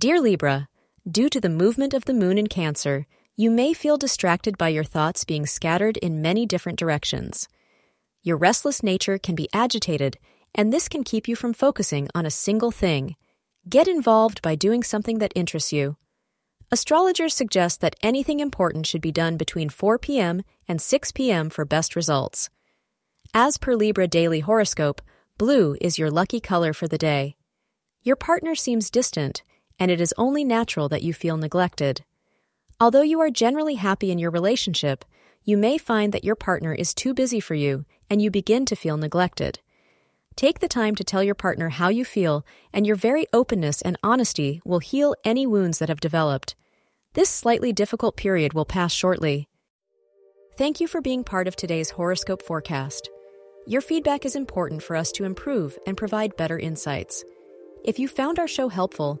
Dear Libra, due to the movement of the moon in Cancer, you may feel distracted by your thoughts being scattered in many different directions. Your restless nature can be agitated, and this can keep you from focusing on a single thing. Get involved by doing something that interests you. Astrologers suggest that anything important should be done between 4 p.m. and 6 p.m. for best results. As per Libra Daily Horoscope, blue is your lucky color for the day. Your partner seems distant, and it is only natural that you feel neglected. Although you are generally happy in your relationship, you may find that your partner is too busy for you and you begin to feel neglected. Take the time to tell your partner how you feel, and your very openness and honesty will heal any wounds that have developed. This slightly difficult period will pass shortly. Thank you for being part of today's horoscope forecast. Your feedback is important for us to improve and provide better insights. If you found our show helpful,